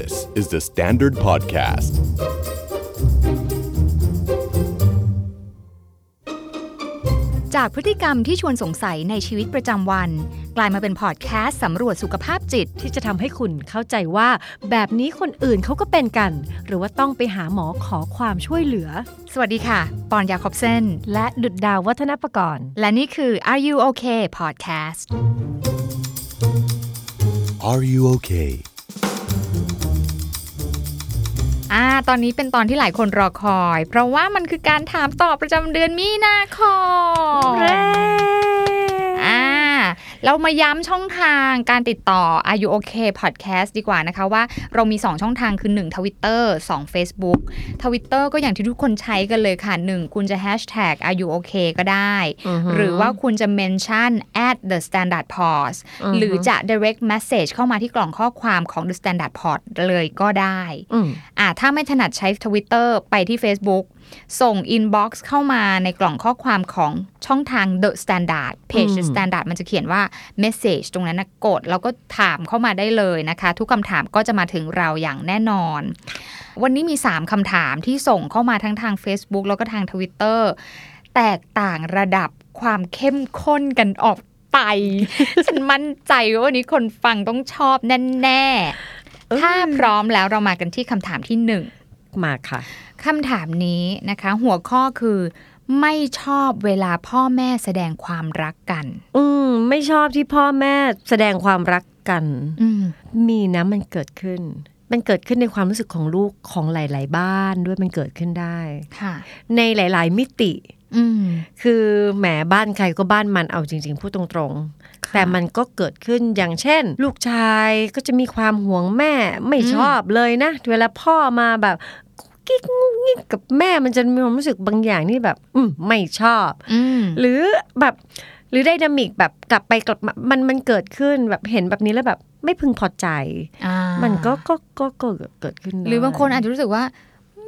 This is the Standard Podcast. จากพฤติกรรมที่ชวนสงสัยในชีวิตประจำวัน กลายมาเป็นพอดแคสต์สำรวจสุขภาพจิตที่จะทำให้คุณเข้าใจว่า แบบนี้คนอื่นเขาก็เป็นกัน หรือว่าต้องไปหาหมอขอความช่วยเหลือ สวัสดีค่ะ ปอนยาคอบเซนและดุดดาววัฒนประกรณ์ และนี่คือ Are You Okay Podcast Are you okay? อ่า ตอนนี้เป็นตอนที่หลายคนรอคอย เพราะว่ามันคือการถามตอบประจำเดือนมีนาคมเร่ เรามาย้ำช่องทางการติดต่อ Are You Okay Podcast ดีกว่านะคะว่าเรามี 2 ช่องทางคือ 1 Twitter 2 Facebook Twitter ก็อย่างที่ทุกคนใช้กันเลยค่ะ 1 คุณจะ Hashtag Are You Okay ก็ได้ หรือว่าคุณจะ mention at the standard pause หรือจะ direct message เข้ามาที่กล่องข้อความของ the standard pause เลยก็ได้อืมอ่าถ้าไม่ถนัดใช้ Twitter ไปที่ Facebook ส่ง inbox เข้ามาในกล่องข้อความของช่องทาง The Standard Page The Standard มันจะเขียนว่า message ตรงนั้นนะกด แล้วก็ถามเข้ามาได้เลยนะคะ ทุกคำถามก็จะมาถึงเราอย่างแน่นอน วันนี้มี 3คำถามที่ส่งเข้ามาทั้งทาง Facebook แล้วก็ทาง Twitter แตกต่างระดับความเข้มข้นกันออกไป ฉันมั่นใจว่าวันนี้คนฟังต้องชอบแน่ ๆ ถ้าพร้อมแล้วเรามากันที่คำถามที่หนึ่ง มาค่ะคำถามนี้นะคะ หัวข้อคือไม่ชอบเวลาพ่อแม่แสดงความรักกัน อืมไม่ชอบที่พ่อแม่แสดงความรักกันอืมมีนะมันเกิดขึ้น มันเกิดขึ้นในความรู้สึกของลูกของหลาย ๆ บ้านด้วยมันเกิดขึ้นได้ค่ะ ในหลาย ๆ มิติอืมคือแหมบ้านใครก็บ้านมันเอาจริง ๆ พูดตรง ๆ แต่มันก็เกิดขึ้นอย่างเช่น ลูกชายก็จะมีความห่วงแม่ไม่ชอบเลยนะ เวลาพ่อมาแบบกุ๊กกิ๊กงุกงิกกับแม่มันจะมีความรู้สึกบางอย่างที่แบบ อืมไม่ชอบอืมหรือแบบหรือไดนามิกแบบกลับไปกลับมามันมันเกิดขึ้นแบบเห็นแบบนี้แล้วแบบไม่พึงพอใจอ่ามันก็ก็ก็ก็เกิดขึ้นได้หรือบางคนอาจจะรู้สึกว่า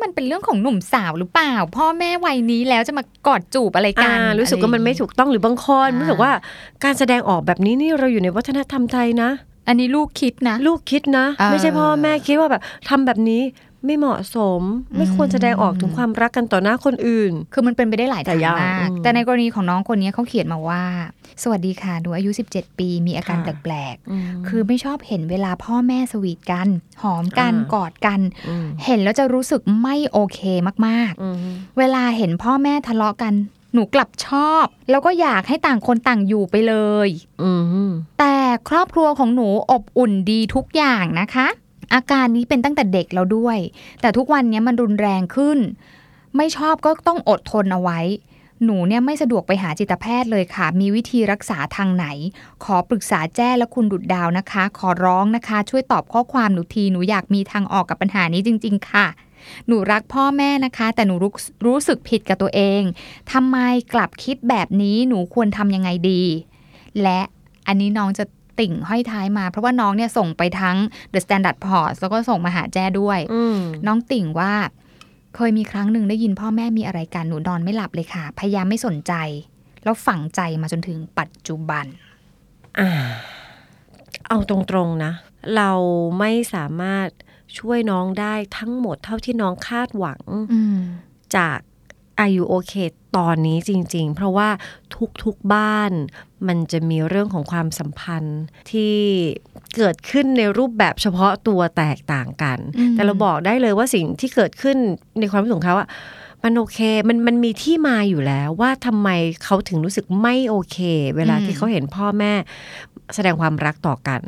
มันเป็นเรื่องของหนุ่มสาวหรือเปล่า พ่อแม่วัยนี้แล้วจะมากอดจูบอะไรกันอ่ารู้สึกว่ามันไม่ถูกต้องหรือบางคนอ่ารู้สึกว่าการแสดงออกแบบนี้นี่เราอยู่ในวัฒนธรรมไทยนะอันนี้ลูกคิดนะ ลูกคิดนะอ่าไม่ใช่พ่อแม่คิดว่าแบบทำแบบนี้ ไม่เหมาะสม ไม่ควรแสดงออกถึงความรักกันต่อหน้าคนอื่น คือมันเป็นไปได้หลายแต่ทางยากมากอืมแต่ในกรณีของน้องคนนี้เขาเขียนมาว่า สวัสดีค่ะ หนูอายุ 17 ปี มีอาการค่ะแปลกๆ คือไม่ชอบเห็นเวลาพ่อแม่สวีทกัน หอมกันอ่ากอดกันมเห็นแล้วจะรู้สึกไม่โอเคมากอืมๆเวลาเห็นพ่อแม่ทะเลาะกัน หนูกลับชอบ แล้วก็อยากให้ต่างคนต่างอยู่ไปเลยอืมแต่ครอบครัวของหนูอบอุ่นดีทุกอย่างนะคะ อาการนี้เป็นตั้งแต่เด็กแล้วด้วย แต่ทุกวันนี้มันรุนแรงขึ้น ไม่ชอบก็ต้องอดทนเอาไว้ หนูเนี่ยไม่สะดวกไปหาจิตแพทย์เลยค่ะ มีวิธีรักษาทางไหน ขอปรึกษาแจ้และคุณดุดดาวนะคะ ขอร้องนะคะ ช่วยตอบข้อความหนูที หนูอยากมีทางออกกับปัญหานี้จริง ๆ ค่ะหนูรักพ่อแม่นะคะ แต่หนูรู้รู้สึกผิดกับตัวเอง ทำไมกลับคิดแบบนี้หนูควรทำยังไงดี และอันนี้น้องจะ ติ่งห้อยท้ายมา เพราะว่าน้องเนี่ยส่งไปทั้ง The Standard p o r s แล้วก็ส่งมาหาแจ้ด้วยอืมน้องติ่งว่า เคยมีครั้งหนึ่งได้ยินพ่อแม่มีอะไรกันหนูนอนไม่หลับเลยค่ะ พยายามไม่สนใจ แล้วฝังใจมาจนถึงปัจจุบันอ่าเอาตรงๆนะ เราไม่สามารถช่วยน้องได้ทั้งหมดเท่าที่น้องคาดหวังอืมจากอายุโอเคตอนนี้จริง ๆ เพราะว่าทุกๆบ้าน มันจะมีเรื่องของความสัมพันธ์ที่เกิดขึ้นในรูปแบบเฉพาะตัวแตกต่างกันอืมแต่เราบอกได้เลยว่าสิ่งที่เกิดขึ้นในความรู้สึกของเขาอะมันโอเคมันมันมีที่มาอยู่แล้วว่าทำไมเขาถึงรู้สึกไม่โอเค เวลาที่เขาเห็นพ่อแม่แสดงความรักต่อกัน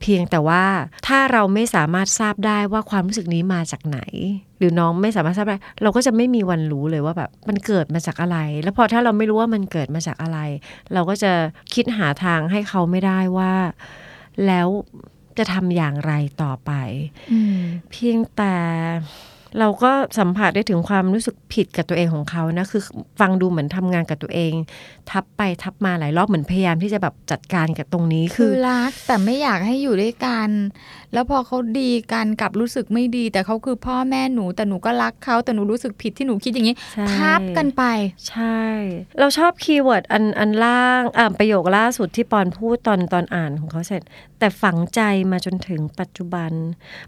เพียงแต่ว่าถ้าเราไม่สามารถทราบได้ว่าความรู้สึกนี้มาจากไหน หรือน้องไม่สามารถทราบได้เราก็จะไม่มีวันรู้เลยว่าแบบมันเกิดมาจากอะไร แล้วพอถ้าเราไม่รู้ว่ามันเกิดมาจากอะไร เราก็จะคิดหาทางให้เขาไม่ได้ว่า แล้วจะทำอย่างไรต่อไปอืมเพียงแต่ เราก็สัมผัสได้ถึงความรู้สึกผิดกับตัวเองของเขานะคือฟังดูเหมือนทำงานกับตัวเอง ทับไปทับมาหลายรอบเหมือนพยายามที่จะแบบจัดการกับตรงนี้คืคืออรักแต่ไม่อยากให้อยู่ด้วยกัน แล้วพอเขาดีกันกลับรู้สึกไม่ดี แต่เขาคือพ่อแม่หนูแต่หนูก็รักเขาแต่หนูรู้สึกผิดที่หนูคิดอย่างนี้ใช่ทับกันไป ใช่ เราชอบ keyword อันอันล่างอ่าประโยคล่าสุดที่ปอนพูดตอนตอนอ่านของเขาเสร็จ แต่ฝังใจมาจนถึงปัจจุบัน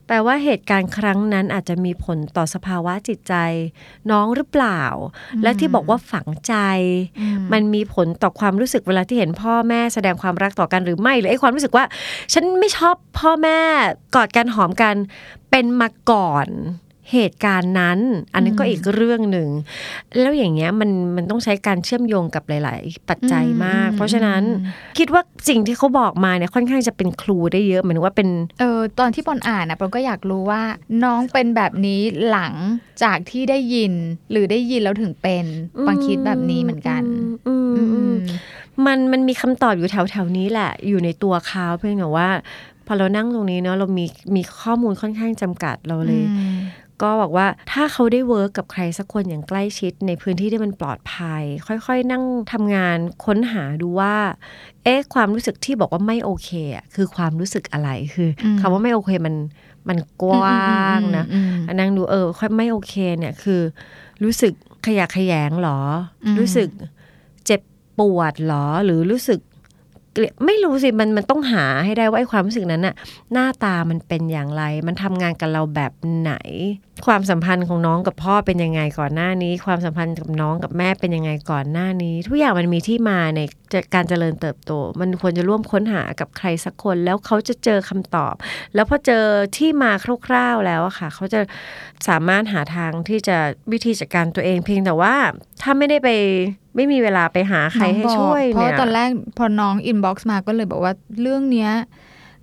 แปลว่าเหตุการณ์ครั้งนั้นอาจจะมีผลต่อสภาวะจิตใจ น้องหรือเปล่า และที่บอกว่าฝังใจอืมมันมีผลต่อความรู้สึกเวลาที่เห็นพ่อแม่แสดงความรักต่อกันหรือไม่หรือไอ้ความรู้สึกว่า ฉันไม่ชอบพ่อแม่กอดกันหอมกันเป็นมาก่อน เหตุการณ์นั้น อันนั้นก็อีกเรื่องหนึ่ง แล้วอย่างเงี้ยมันมันต้องใช้การเชื่อมโยงกับหลาย ๆ ปัจจัยมากอืมเพราะฉะนั้นอืมคิดว่าสิ่งที่เขาบอกมาเนี่ยค่อนข้างจะเป็นครูได้เยอะเหมือนว่าเป็นเออตอนที่ปอนอ่านนะปอนก็อยากรู้ว่าน้องเป็นแบบนี้หลังจากที่ได้ยินหรือได้ยินแล้วถึงเป็นปอนคิดแบบนี้เหมือนกัน อืมอือืมมมันมันมีคำตอบอยู่แถวแถวๆนี้แหละ อยู่ในตัวเขาเพียงแต่ว่าพอเรานั่งตรงนี้เนาะเรามีมีข้อมูลค่อนข้างจำกัดเราเลยอืม ก็บอกว่าถ้าเขาได้เวิร์กกับใครสักคนอย่างใกล้ชิด ในพื้นที่ที่มันปลอดภัย ค่อยๆ นั่งทำงานค้นหาดูว่า เอ๊ะความรู้สึกที่บอกว่าไม่โอเคอะคือความรู้สึกอะไรคืออมคำว่าไม่โอเคมันมันกว้างนะอืมอืมอันนั่งดูเออค่อยไม่โอเคเนี่ยคือ รู้สึกขยะแขยงเหรออมรู้สึกเจ็บปวดเหรอ หรือรู้สึกเกลียด ไม่รู้สิมันมันต้องหาให้ได้ว่าไอ้ความรู้สึกนั้นน่ะหน้าตามันเป็นอย่างไร มันทำงานกับเราแบบไหนความสัมพันธ์ของน้องกับพ่อเป็นยังไงก่อนหน้านี้ ความสัมพันธ์กับน้องกับแม่เป็นยังไงก่อนหน้านี้ ทุกอย่างมันมีที่มาในการเจริญเติบโต มันควรจะร่วมค้นหากับใครสักคน แล้วเขาจะเจอคำตอบ แล้วพอเจอที่มาคร่าวๆแล้วอะค่ะ เขาจะสามารถหาทางที่จะวิธีจัดการตัวเองเพียงแต่ว่าถ้าไม่ได้ไปไม่มีเวลาไปหาใครให้น้องบอกช่ยเพราะตอนแรกพอน้อง inbox มาก็เลยบอกว่าเรื่องเนี้ย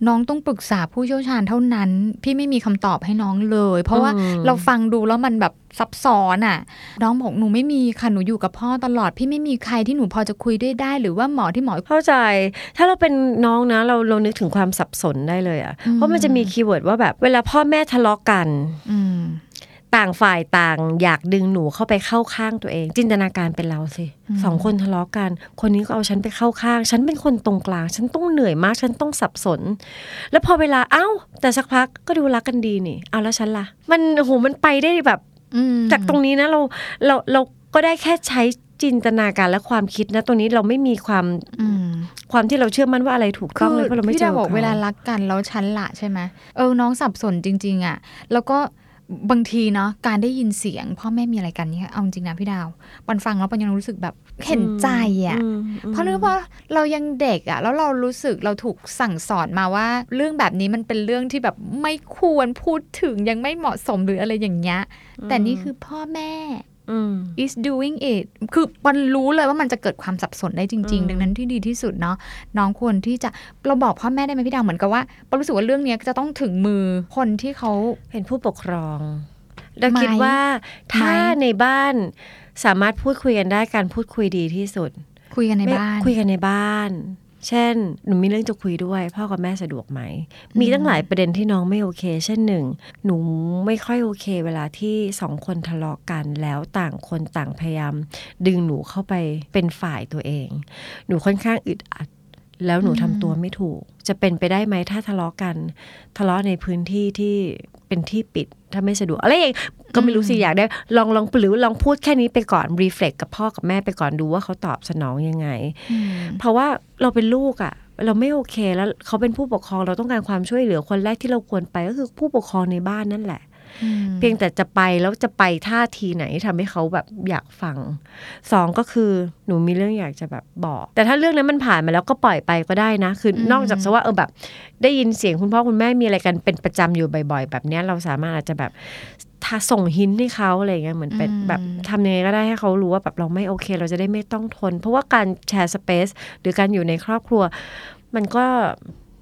น้องต้องปรึกษาผู้เชี่ยวชาญเท่านั้น พี่ไม่มีคำตอบให้น้องเลย เพราะว่าอืมเราฟังดูแล้วมันแบบซับซ้อนอะ น้องบอกหนูไม่มีค่ะหนูอยู่กับพ่อตลอด พี่ไม่มีใครที่หนูพอจะคุยด้วยได้ หรือว่าหมอที่หมอเข้าใจ ถ้าเราเป็นน้องนะ เราเรานึกถึงความสับสนได้เลยอะอืมเพราะมันจะมี keyword ว่าแบบเวลาพ่อแม่ทะเลาะกัน อืม ต่างฝ่ายต่าง อยากดึงหนูเข้าไปเข้าข้างตัวเอง จินตนาการเป็นเราสิอืมสองคนทะเลาะกัน คนนี้ก็เอาฉันไปเข้าข้าง ฉันเป็นคนตรงกลาง ฉันต้องเหนื่อยมาก ฉันต้องสับสน แล้วพอเวลาเอ้า แต่สักพักก็ดูรักกันดีนี่เอาแล้วฉันล่ะ มันโอ้โหมันไปได้แบบอืมจากตรงนี้นะเราเราเราก็ได้แค่ใช้จินตนาการและความคิดนะตรงนี้เราไม่มีความอืมความที่เราเชื่อมั่นว่าอะไรถูกต้องเลยเพราะเราไม่พี่เจดาอบอกขเวลารักกันแล้วฉันละใช่ไหมเออน้องสับสนจริง ๆ อะ แล้วก็ บางทีเนาะการได้ยินเสียงพ่อแม่มีอะไรกันเนี่ยเอาจริงนะพี่ดาวปันฟังแล้วปันยังรู้สึกแบบเห็นใจอะมอืมเพราะรู้ว่าเรายังเด็กอะแล้วเรารู้สึกเราถูกสั่งสอนมาว่า เรื่องแบบนี้มันเป็นเรื่องที่แบบไม่ควรพูดถึงยังไม่เหมาะสมหรืออะไรอย่างเงี้ยแต่นี่คือพ่อแม่อืม is doing it คือมันรู้เลยว่ามันจะเกิดความสับสนได้จริงอืมๆดังนั้นที่ดีที่สุดเนาะน้องควรที่จะเราบอกพ่อแม่ได้ไหมพี่ดาวเหมือนกับว่าปารู้สึกว่าเรื่องเนี้ยจะต้องถึงมือคนที่เขาเป็นผู้ปกครองเราคิดไหมว่าถ้าไหมในบ้านสามารถพูดคุยกันได้การพูดคุยดีที่สุด คุยกันในไม่บ้าน คุยกันในบ้าน เช่นหนูมีเรื่องจะคุยด้วย พ่อกับแม่สะดวกไหม มีตั้งหลายประเด็นที่น้องไม่โอเค เช่นหนึ่งหนูไม่ค่อยโอเค เวลาที่สองคนทะเลาะกันแล้วต่างคนต่างพยายาม ดึงหนูเข้าไปเป็นฝ่ายตัวเอง หนูค่อนข้างอึดอัด แล้วหนูทำตัวไม่ถูก จะเป็นไปได้ไหมถ้าทะเลาะกัน ทะเลาะในพื้นที่ที่เป็นที่ปิดถ้าไม่สะดวกอะไรอย่างก็ไม่รู้สิอยากได้ ลองลองหรือลองพูดแค่นี้ไปก่อนรีเฟล็กกับพ่อกับแม่ไปก่อนดูว่าเขาตอบสนองยังไงอืมเพราะว่าเราเป็นลูกอะ่ะ เราไม่โอเคแล้วเขาเป็นผู้ปกครองเราต้องการความช่วยเหลือคนแรกที่เราควรไปก็คือผู้ปกครองในบ้านนั่นแหละอืม เพียงแต่จะไปแล้วจะไปท่าทีไหนที่ทำให้เขาแบบอยากฟังสองก็คือหนูมีเรื่องอยากจะแบบบอก แต่ถ้าเรื่องนั้นมันผ่านมาแล้วก็ปล่อยไปก็ได้นะ คืออนอกจากจะว่าเออแบบ ได้ยินเสียงคุณพ่อคุณแม่มีอะไรกันเป็นประจำอยู่บ่อย ๆ แบบเนี้ยเราสามารถอาจจะแบบถ้าส่งหินให้เขาอะไรเงี้ยเหมือนเป็นแบบทำยังไงก็ได้ให้เขารู้ว่าแบบเราไม่โอเค เราจะได้ไม่ต้องทน เพราะว่าการแชร์สเปซหรือการอยู่ในครอบครัว มันก็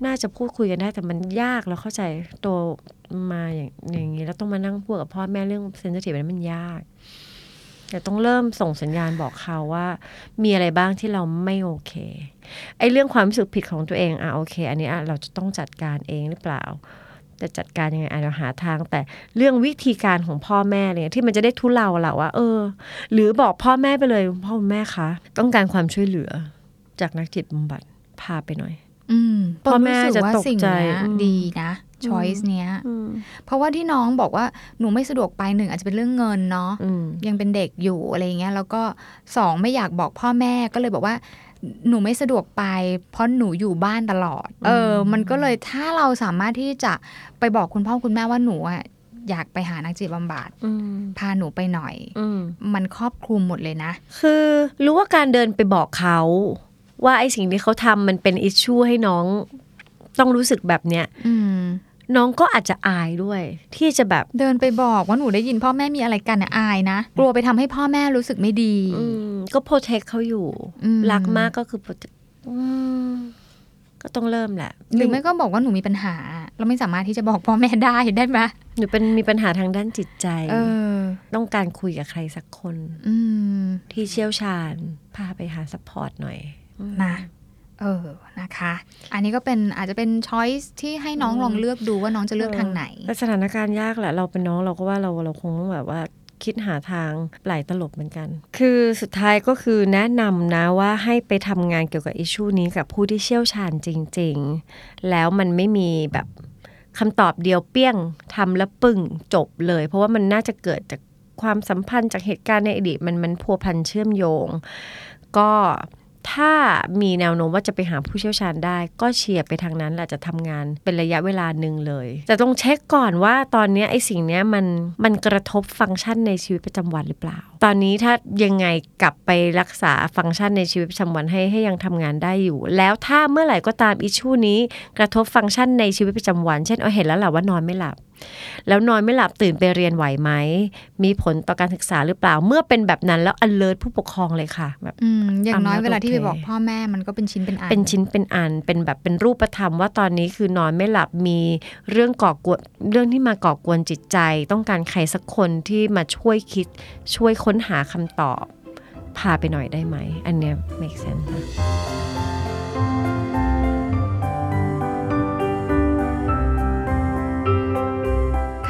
น่าจะพูดคุยกันได้แต่มันยากแล้วเข้าใจตัว มาอย่างอย่างนี้แล้วต้องมานั่งพูดกับพ่อแม่เรื่องเซนซิทีฟนั้นมันยาก แต่ต้องเริ่มส่งสัญญาณบอกเขาว่า มีอะไรบ้างที่เราไม่โอเคไอ้เรื่องความรู้สึกผิดของตัวเองอะโอเค อันนี้อะเราจะต้องจัดการเองหรือเปล่าจะจัดการยังไงอาจจะหาทาง แต่เรื่องวิธีการของพ่อแม่เนี่ยที่มันจะได้ทุเลาเราว่า เออ หรือบอกพ่อแม่ไปเลยพ่อแม่คะต้องการความช่วยเหลือ จากนักจิตบำบัดพาไปหน่อย อืมพ่อแม่รู้สึจะว่าตกสิ่งใจเนี้ยอืมดีนะ ช้อยส์เนี้ยเพราะว่าที่น้องบอกว่าหนูไม่สะดวกไปหนึ่งอาจจะเป็นเรื่องเงินเนาะอืมยังเป็นเด็กอยู่อะไรเงี้ยแล้วก็สองไม่อยากบอกพ่อแม่ก็เลยบอกว่าหนูไม่สะดวกไป เพราะหนูอยู่บ้านตลอด เออ มันก็เลยถ้าเราสามารถที่จะไปบอกคุณพ่อคุณแม่ว่าหนูอะอยากไปหานักจิตบำบัดอืมพาหนูไปหน่อยอืมมันครอบคลุมหมดเลยนะ คือรู้ว่าการเดินไปบอกเขา ว่าไอ้สิ่งที่เขาทำมันเป็นอิชชูให้น้อง ต้องรู้สึกแบบเนี้ยอืม น้องก็อาจจะอายด้วย ที่จะแบบเดินไปบอกว่าหนูได้ยินพ่อแม่มีอะไรกันอะอายนะ กลัวไปทำให้พ่อแม่รู้สึกไม่ดีอืมก็ protect เขาอยู่อืมรักมากก็คือ protect อืมก็ต้องเริ่มแหละ หรือไม่ก็บอกว่าหนูมีปัญหา เราไม่สามารถที่จะบอกพ่อแม่ได้ได้ไหมหนูเป็นมีปัญหาทางด้านจิตใจเออต้องการคุยกับใครสักคนอืมที่เชี่ยวชาญ พาไปหา support หน่อยนะ เออนะคะ อันนี้ก็เป็นอาจจะเป็น choice ที่ให้น้องลองเลือกดูว่าน้องจะเลือกทางไหนแต่สถานการณ์ยากแหละเราเป็นน้องเราก็ว่าเราเราคงต้องแบบว่าคิดหาทางปลายตลบเหมือนกัน คือสุดท้ายก็คือแนะนำนะว่าให้ไปทำงานเกี่ยวกับอิชชูนี้กับผู้ที่เชี่ยวชาญจริง ๆ แล้วมันไม่มีแบบคำตอบเดียวเปี้ยงทำแล้วปึ้งจบเลย เพราะว่ามันน่าจะเกิดจากความสัมพันธ์จากเหตุการณ์ในอดีตมันมันพัวพันเชื่อมโยง ก็ ถ้ามีแนวโน้มว่าจะไปหาผู้เชี่ยวชาญได้ ก็เชียร์ไปทางนั้นแหละจะทำงานเป็นระยะเวลาหนึ่งเลย แต่ต้องเช็คก่อนว่าตอนนี้ไอ้สิ่งนี้มันมันกระทบฟังก์ชันในชีวิตประจำวันหรือเปล่า ตอนนี้ถ้ายังไงกลับไปรักษาฟังก์ชันในชีวิตประจำวันให้ให้ยังทำงานได้อยู่ แล้วถ้าเมื่อไหร่ก็ตามอิชชูนี้กระทบฟังก์ชันในชีวิตประจำวัน เช่นเอาเห็นแล้วแหละว่านอนไม่หลับ แล้วนอนไม่หลับตื่นไปเรียนไหวไหม มีผลต่อการศึกษาหรือเปล่า เมื่อเป็นแบบนั้นแล้ว alert ผู้ปกครองเลยค่ะแบบอืมอย่างน้อย I'm not เวลาที่ไป okay บอกพ่อแม่มันก็เป็นชิ้นเป็นอัน เป็นชิ้นเป็นอัน เป็นแบบเป็นรูปธรรมว่าตอนนี้คือนอนไม่หลับมีเรื่องก่อกวนเรื่องที่มาก่อกวนจิตใจ ต้องการใครสักคนที่มาช่วยคิดช่วยค้นหาคำตอบ พาไปหน่อยได้ไหม อันเนี้ย make sense นะ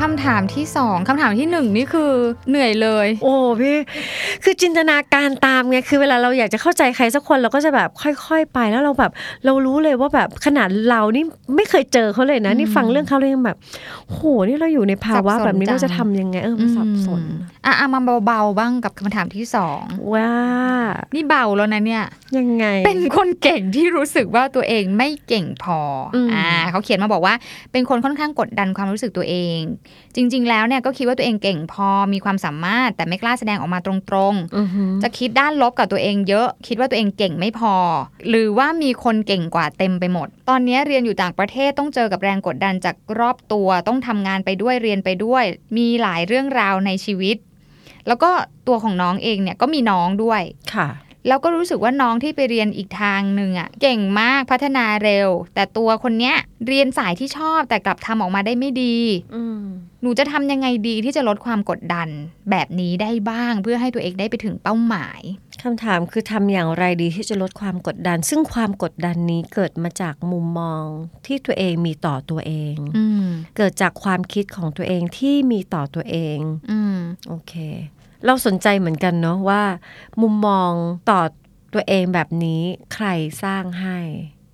คำถามที่สองคำถามที่หนึ่งนี่คือเหนื่อยเลย โอ้พี่คือจินตนาการตามไงคือเวลาเราอยากจะเข้าใจใครสักคนเราก็จะแบบค่อย ๆ ไปแล้วเราแบบ เรารู้เลยว่าแบบขนาดเรานี่ไม่เคยเจอเขาเลยนะนี่ฟังเรื่องเขาเลยยังแบบโหนี่เราอยู่ในภาวะสับสนแบบนี้จังเราจะทำยังไงเออมันสับสนอืมอะอะมาเบาๆบ้างกับคำถามที่สองว่า นี่เบาแล้วนะเนี่ย ยังไง เป็นคนเก่งที่รู้สึกว่าตัวเองไม่เก่งพออมอ่าเขาเขียนมาบอกว่าเป็นคนค่อนข้างกดดันความรู้สึกตัวเองจริง ๆ แล้วเนี่ยก็คิดว่าตัวเองเก่งพอมีความสามารถ แต่ไม่กล้าแสดงออกมาตรงๆอือหือจะคิดด้านลบกับตัวเองเยอะ คิดว่าตัวเองเก่งไม่พอ หรือว่ามีคนเก่งกว่าเต็มไปหมด ตอนนี้เรียนอยู่ต่างประเทศต้องเจอกับแรงกดดันจากรอบตัวต้องทำงานไปด้วยเรียนไปด้วย มีหลายเรื่องราวในชีวิต แล้วก็ตัวของน้องเองเนี่ยก็มีน้องด้วยค่ะ แล้วก็รู้สึกว่าน้องที่ไปเรียนอีกทางหนึ่งอะเก่งมากพัฒนาเร็ว แต่ตัวคนเนี้ยเรียนสายที่ชอบแต่กลับทำออกมาได้ไม่ดีอืมหนูจะทำยังไงดีที่จะลดความกดดันแบบนี้ได้บ้าง เพื่อให้ตัวเองได้ไปถึงเป้าหมายคำถามคือทำอย่างไรดีที่จะลดความกดดัน ซึ่งความกดดันนี้เกิดมาจากมุมมองที่ตัวเองมีต่อตัวเองอืมเกิดจากความคิดของตัวเองที่มีต่อตัวเองอืมโอเค เราสนใจเหมือนกันเนาะว่า มุมมองต่อตัวเองแบบนี้ใครสร้างให้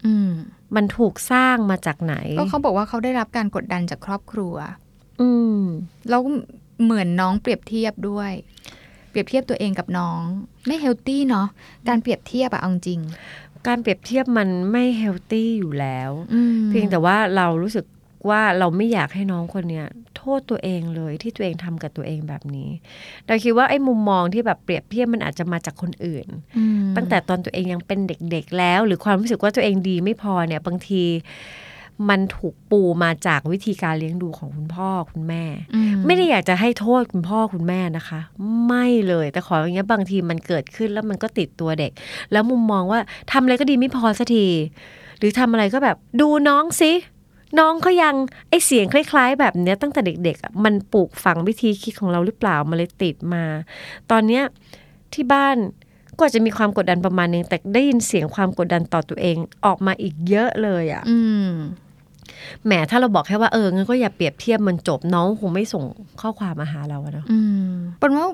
อืมมันถูกสร้างมาจากไหน ก็เขาบอกว่าเขาได้รับการกดดันจากครอบครัว อืมแล้วเหมือนน้องเปรียบเทียบด้วย เปรียบเทียบตัวเองกับน้อง ไม่เฮลตี้เนาะการเปรียบเทียบอะเอาจริง การเปรียบเทียบมันไม่เฮลตี้อยู่แล้วอืมเพียงแต่ว่าเรารู้สึก ว่าเราไม่อยากให้น้องคนเนี้ยโทษตัวเองเลยที่ตัวเองทำกับตัวเองแบบนี้เราคิดว่าไอ้มุมมองที่แบบเปรียบเทียบมันอาจจะมาจากคนอื่นอืมตั้งแต่ตอนตัวเองยังเป็นเด็ก ๆ แล้ว หรือความรู้สึกว่าตัวเองดีไม่พอเนี่ยบางทีมันถูกปูมาจากวิธีการเลี้ยงดูของคุณพ่อคุณแม่อืไม่ได้อยากจะให้โทษคุณพ่อคุณแม่นะคะ ไม่เลยแต่ขออย่างเงี้ยบางทีมันเกิดขึ้นแล้วมันก็ติดตัวเด็ก แล้วมุมมองว่าทำอะไรก็ดีไม่พอสักทีหรือทำอะไรก็แบบดูน้องสิ น้องเขายังไอเสียงคล้าย ๆ แบบเนี้ยตั้งแต่เด็กๆอะมันปลูกฝังวิธีคิดของเราหรือเปล่ามันเลยติดมา ตอนเนี้ยที่บ้านก็อาจจะมีความกดดันประมาณนึงแต่ได้ยินเสียงความกดดันต่อตัวเองออกมาอีกเยอะเลยอะอืมแหมถ้าเราบอกแค่ว่าเอองั้นก็อย่าเปรียบเทียบมันจบน้องคงไม่ส่งข้อความมาหาเราอะเนาะอืมปอนว่า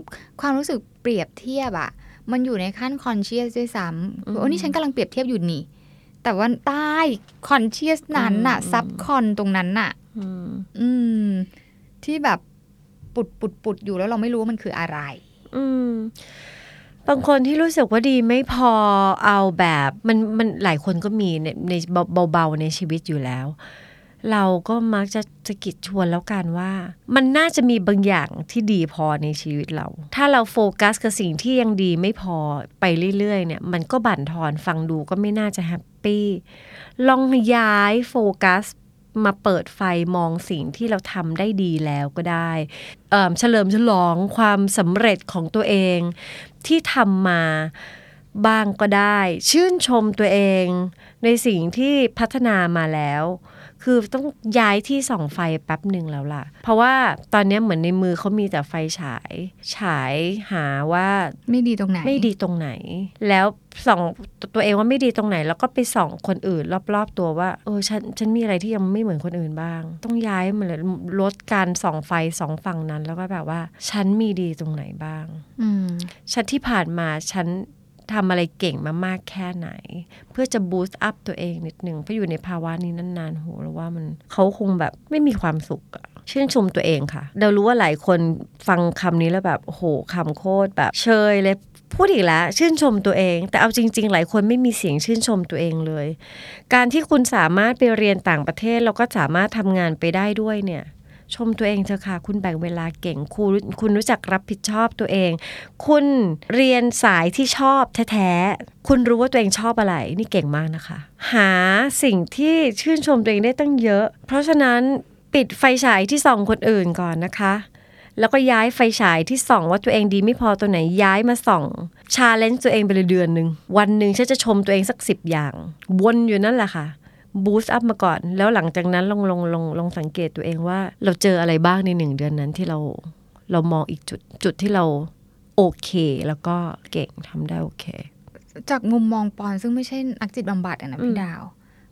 ความรู้สึกเปรียบเทียบอะมันอยู่ในขั้น conscious ด้วยซ้ำคือโอ้นี่ฉันกำลังเปรียบเทียบอยู่นี่ แต่ว่าใต้ conscious นั้นน่ะ subcon ตรงนั้นน่ะอืมอืม ที่แบบปุดปุดปุดอยู่แล้วเราไม่รู้ว่ามันคืออะไร อืมบางคนที่รู้สึกว่าดีไม่พอเอาแบบมันมันหลายคนก็มีในในเบาๆในชีวิตอยู่แล้ว เราก็มักจะสะกิดชวนแล้วกันว่า มันน่าจะมีบางอย่างที่ดีพอในชีวิตเรา ถ้าเราโฟกัสกับสิ่งที่ยังดีไม่พอไปเรื่อยๆเนี่ย มันก็บั่นทอนฟังดูก็ไม่น่าจะแฮป ปี้ ลองย้ายโฟกัสมาเปิดไฟมองสิ่งที่เราทำได้ดีแล้วก็ได้เเฉลิมฉลองความสำเร็จของตัวเองที่ทำมาบ้างก็ได้ ชื่นชมตัวเองในสิ่งที่พัฒนามาแล้ว คือต้องย้ายที่ส่องไฟแป๊บหนึ่งแล้วล่ะ เพราะว่าตอนนี้เหมือนในมือเขามีแต่ไฟฉาย ฉายหาว่าไม่ดีตรงไหน ไม่ดีตรงไหน แล้วส่องตัวเองว่าไม่ดีตรงไหน แล้วก็ไปส่องคนอื่น รอบๆตัวว่าเออฉันฉันมีอะไรที่ยังไม่เหมือนคนอื่นบ้าง ต้องย้ายมันเลยลดการส่องไฟสองฝั่งนั้น แล้วก็แบบว่า ฉันมีดีตรงไหนบ้าง อืมฉันที่ผ่านมาฉัน ทำอะไรเก่งมามากแค่ไหน เพื่อจะบูสต์อัพตัวเองนิดหนึ่งเพราะอยู่ในภาวะนี้นานๆโหแล้วว่ามันเขาคงแบบไม่มีความสุขอะชื่นชมตัวเองค่ะ เรารู้ว่าหลายคนฟังคำนี้แล้วแบบโหคำโคตรแบบ เชยเลยพูดอีกแล้วชื่นชมตัวเอง แต่เอาจริง ๆ หลายคนไม่มีเสียงชื่นชมตัวเองเลย การที่คุณสามารถไปเรียนต่างประเทศแล้วก็สามารถทำงานไปได้ด้วยเนี่ย ชมตัวเองเถอะค่ะ คุณแบ่งเวลาเก่งคุณคุณรู้จักรับผิดชอบตัวเอง คุณเรียนสายที่ชอบแท้ๆ คุณรู้ว่าตัวเองชอบอะไร นี่เก่งมากนะคะ หาสิ่งที่ชื่นชมตัวเองได้ตั้งเยอะ เพราะฉะนั้นปิดไฟฉายที่ส่องคนอื่นก่อนนะคะแล้วก็ย้ายไฟฉายที่ส่องว่าตัวเองดีไม่พอตัวไหนย้ายมาส่อง challenge ตัวเองไปเลยเดือนหนึ่งวันหนึ่งฉันจะชมตัวเองสักสิบอย่าง วนอยู่นั่นแหละค่ะ boost up มาก่อน แล้วหลังจากนั้นลองลองลองลองสังเกตตัวเองว่า เราเจออะไรบ้างในหนึ่งเดือนนั้นที่เราเรามองอีกจุดจุดที่เราโอเค แล้วก็เก่งทำได้โอเค จากมุมมองปอนซึ่งไม่ใช่นักจิตบำบัดอะนะอืพี่ดาว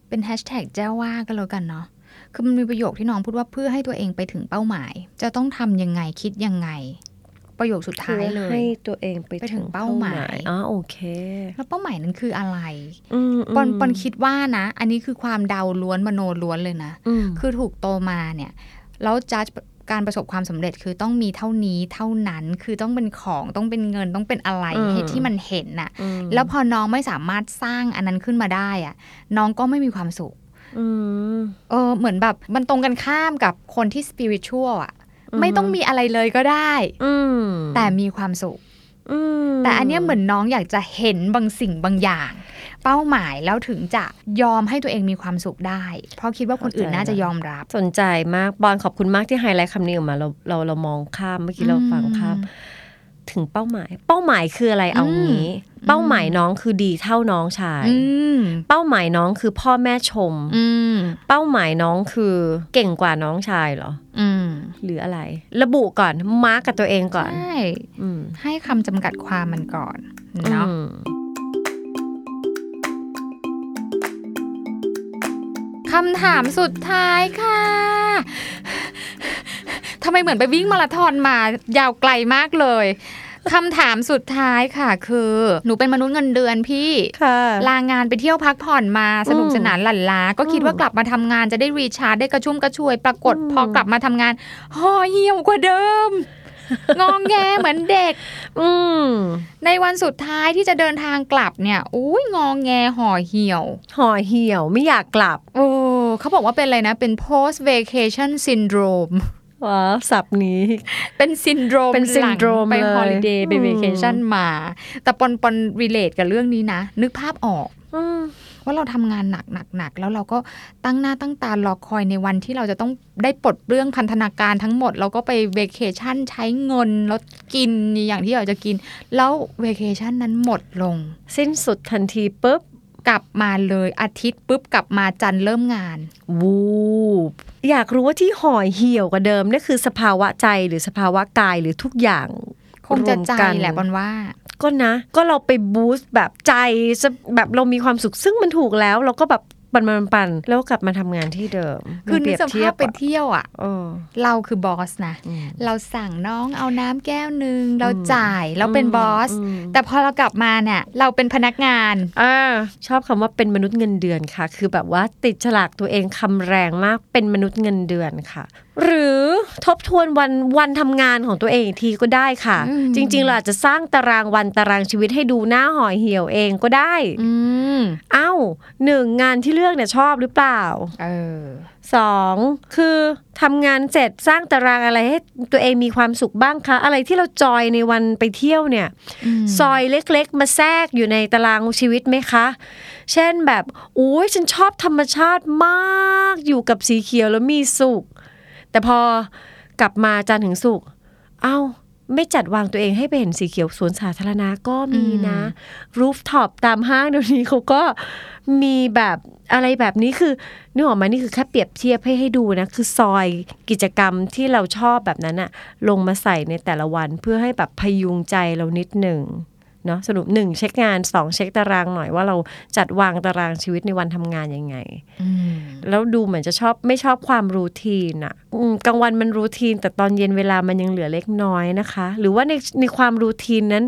เป็นแฮชแท็กแจ้วว่ากันแล้วกันเนาะคือมันมีประโยคที่น้องพูดว่าเพื่อให้ตัวเองไปถึงเป้าหมาย จะต้องทำยังไงคิดยังไง ประโยคสุดท้ายเลให้ยตัวเองไปไปถึงเป้าหมายอ๋อโอเค แล้วเป้าหมายนั้นคืออะไรอืมปอนปอนคิดว่านะ อันนี้คือความเดาล้วนมโนล้วนเลยนะอืมคือถูกโตมาเนี่ยแล้วจัดการประสบความสำเร็จคือต้องมีเท่านี้เท่านั้นคือต้องเป็นของต้องเป็นเงินต้องเป็นอะไรอืมให้ที่มันเห็นน่ะอืมแล้วพอน้องไม่สามารถสร้างอันนั้นขึ้นมาได้อะน้องก็ไม่มีความสุขอืมเออเหมือนแบบมันตรงกันข้ามกับคนที่สปิริต u a l อะอืม ไม่ต้องมีอะไรเลยก็ได้ อืมแต่มีความสุขอืมแต่อันเนี้ยเหมือนน้องอยากจะเห็นบางสิ่งบางอย่าง เป้าหมายแล้วถึงจะยอมให้ตัวเองมีความสุขได้ เพราะคิดว่าคนอื่นน่าจะยอมรับ สนใจมากบอลขอบคุณมากที่ไฮไลท์คำนี้ออกมาเราเราเรามองข้ามเมื่อกี้เราฟังข้าม ถึงเป้าหมาย เป้าหมายคืออะไรเอางี้ เป้าหมายน้องคือดีเท่าน้องชายอืมเป้าหมายน้องคือพ่อแม่ชมอืมเป้าหมายน้องคือเก่งกว่าน้องชายเหรออืมหรืออะไร ระบุก่อนมาร์กกับตัวเองก่อนใช่อืมให้คำจำกัดความมันก่อนเนาะอืมคำถามสุดท้ายค่ะ ทำไมเหมือนไปวิ่งมาราธอนมายาวไกลมากเลยคำถามสุดท้ายค่ะ คือ หนูเป็นมนุษย์เงินเดือนพี่ค่ะลางานไปเที่ยวพักผ่อนมาสนุกสนานหลั่นล้า ก็คิดว่ากลับมาทำงานจะได้รีชาร์จได้กระชุ่มกระชวย ปรากฏอืมพอกลับมาทำงานห่อเหี่ยวกว่าเดิมงองแงเหมือนเด็ก อืมในวันสุดท้ายที่จะเดินทางกลับเนี่ยอุ้ยงองแงห่อเหี่ยว ห่อเหี่ยวไม่อยากกลับ โอ้เขาบอกว่าเป็นอะไรนะ เป็น post vacation syndrome ว้าวศัพท์นี้ เป็นซินโดรมเป็น syndrome ไปเลย holiday ไปอืมเวเคชั่นมา แต่ปอนปอน relate กับเรื่องนี้นะ นึกภาพออกอืมว่าเราทำงานหนักหนักหนักแล้วเราก็ตั้งหน้าตั้งตารอคอยในวันที่เราจะต้องได้ปลดเปลื้องพันธนาการทั้งหมด เราก็ไปเวเคชั่นใช้เงินแล้วกินอย่างที่เราจะกิน แล้วเวเคชั่นนั้นหมดลง สิ้นสุดทันทีปุ๊บ กลับมาเลยอาทิตย์ปุ๊บกลับมาจันทร์เริ่มงาน วูบอยากรู้ว่าที่ห่อเหี่ยวกว่าเดิมนี่คือสภาวะใจหรือสภาวะกายหรือทุกอย่างคงจะใจรวมกันแหละบอลว่าก็นะ ก็เราไปบูสต์แบบใจจะแบบเรามีความสุขซึ่งมันถูกแล้ว เราก็แบบ ปันปันปันแล้วกลับมาทำงานที่เดิม คือมันึเปรีกยบสเทีภายพบไปอะเที่ยวอะเออเราคือบอสนะอืมเราสั่งน้องเอาน้ำแก้วหนึ่งเราจ่ายเราเป็นอืมบอสอืมแต่พอเรากลับมาเนี่ย เราเป็นพนักงานอ่าชอบคำว่าเป็นมนุษย์เงินเดือนค่ะ คือแบบว่าติดฉลากตัวเองคำแรงมากเป็นมนุษย์เงินเดือนค่ะ หรือ ทบทวนวันวันทำงานของตัวเองอีกทีก็ได้ค่ะอืมจริง ๆ เราอาจจะสร้างตารางวันตารางชีวิตให้ดูหน้าห่อเหี่ยวเองก็ได้อืมเอ้าหนึ่งงานที่เลือกเนี่ยชอบหรือเปล่าเออสองคือทำงานเสร็จสร้างตารางอะไรให้ตัวเองมีความสุขบ้างคะ อะไรที่เราจอยในวันไปเที่ยวเนี่ยอืมซอยเล็กๆ มาแทรกอยู่ในตารางชีวิตไหมคะ เช่นแบบอุ้ยฉันชอบธรรมชาติมากอยู่กับสีเขียวแล้วมีสุข แต่พอกลับมาจันทร์ถึงสุขเอ้าไม่จัดวางตัวเองให้ไปเห็นสีเขียวสวนสาธารณะก็มีนะ รูฟท็อปตามห้างเดี๋ยวนี้เขาก็มีแบบอะไรแบบนี้คือนึกออกไหมานี่คือแค่เปรียบเทียบให้ให้ดูนะ คือซอยกิจกรรมที่เราชอบแบบนั้นอะลงมาใส่ในแต่ละวันเพื่อให้แบบพยุงใจเรานิดหนึ่ง เนาะสรุปหนึ่งเช็คงานสองเช็คตารางหน่อยว่าเราจัดวางตารางชีวิตในวันทำงานยังไงอืมแล้วดูเหมือนจะชอบไม่ชอบความรูทีนอะอืมกลางวันมันรูทีน แต่ตอนเย็นเวลามันยังเหลือเล็กน้อยนะคะ หรือว่าในในความรูทีนนั้น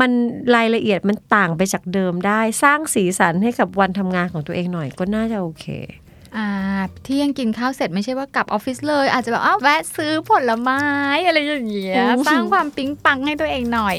มันรายละเอียดมันต่างไปจากเดิมได้ สร้างสีสันให้กับวันทำงานของตัวเองหน่อยก็น่าจะโอเคอ่าเที่ยงกินข้าวเสร็จไม่ใช่ว่ากลับออฟฟิศเลย อาจจะแบบอ้าวแวะซื้อผลไม้อะไรอย่างเงี้ยอืมสร้างความปิ๊งปังให้ตัวเองหน่อย